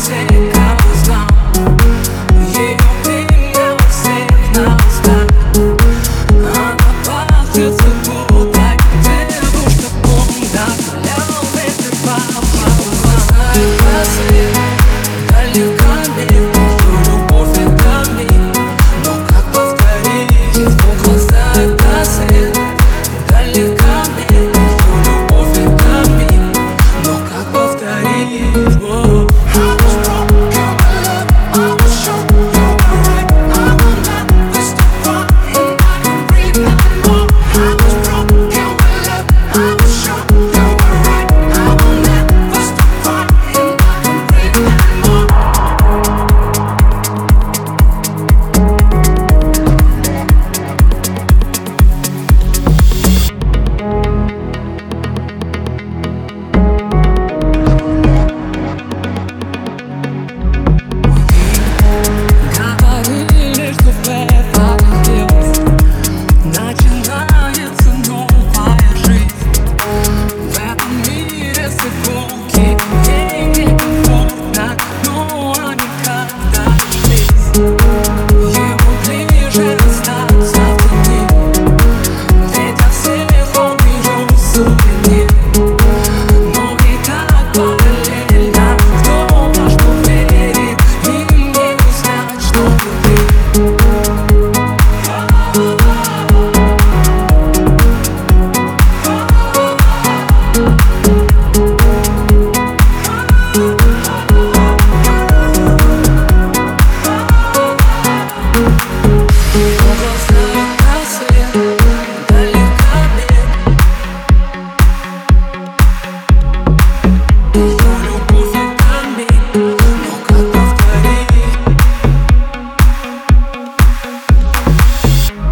say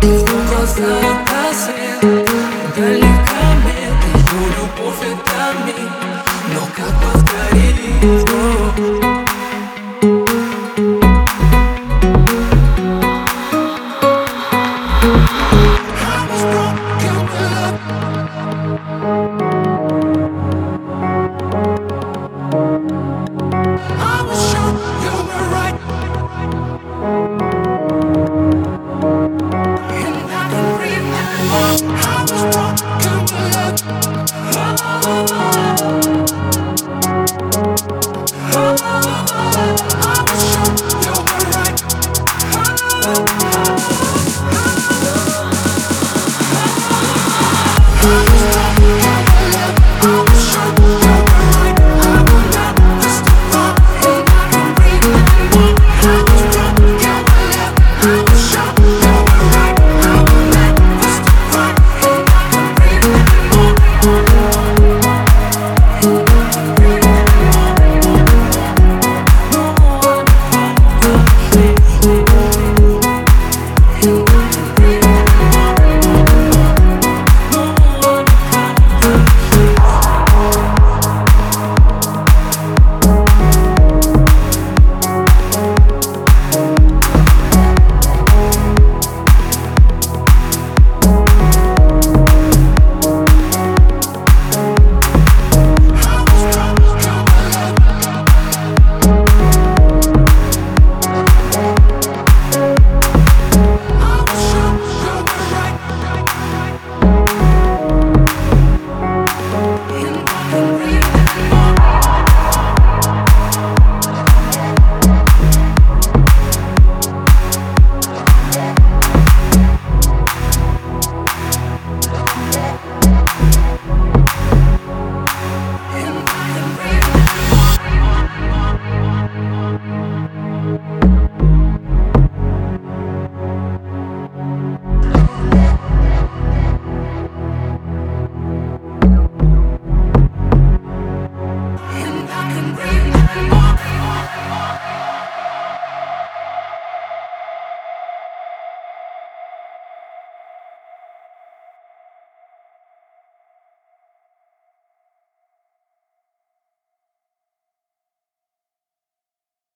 Breathe anymore.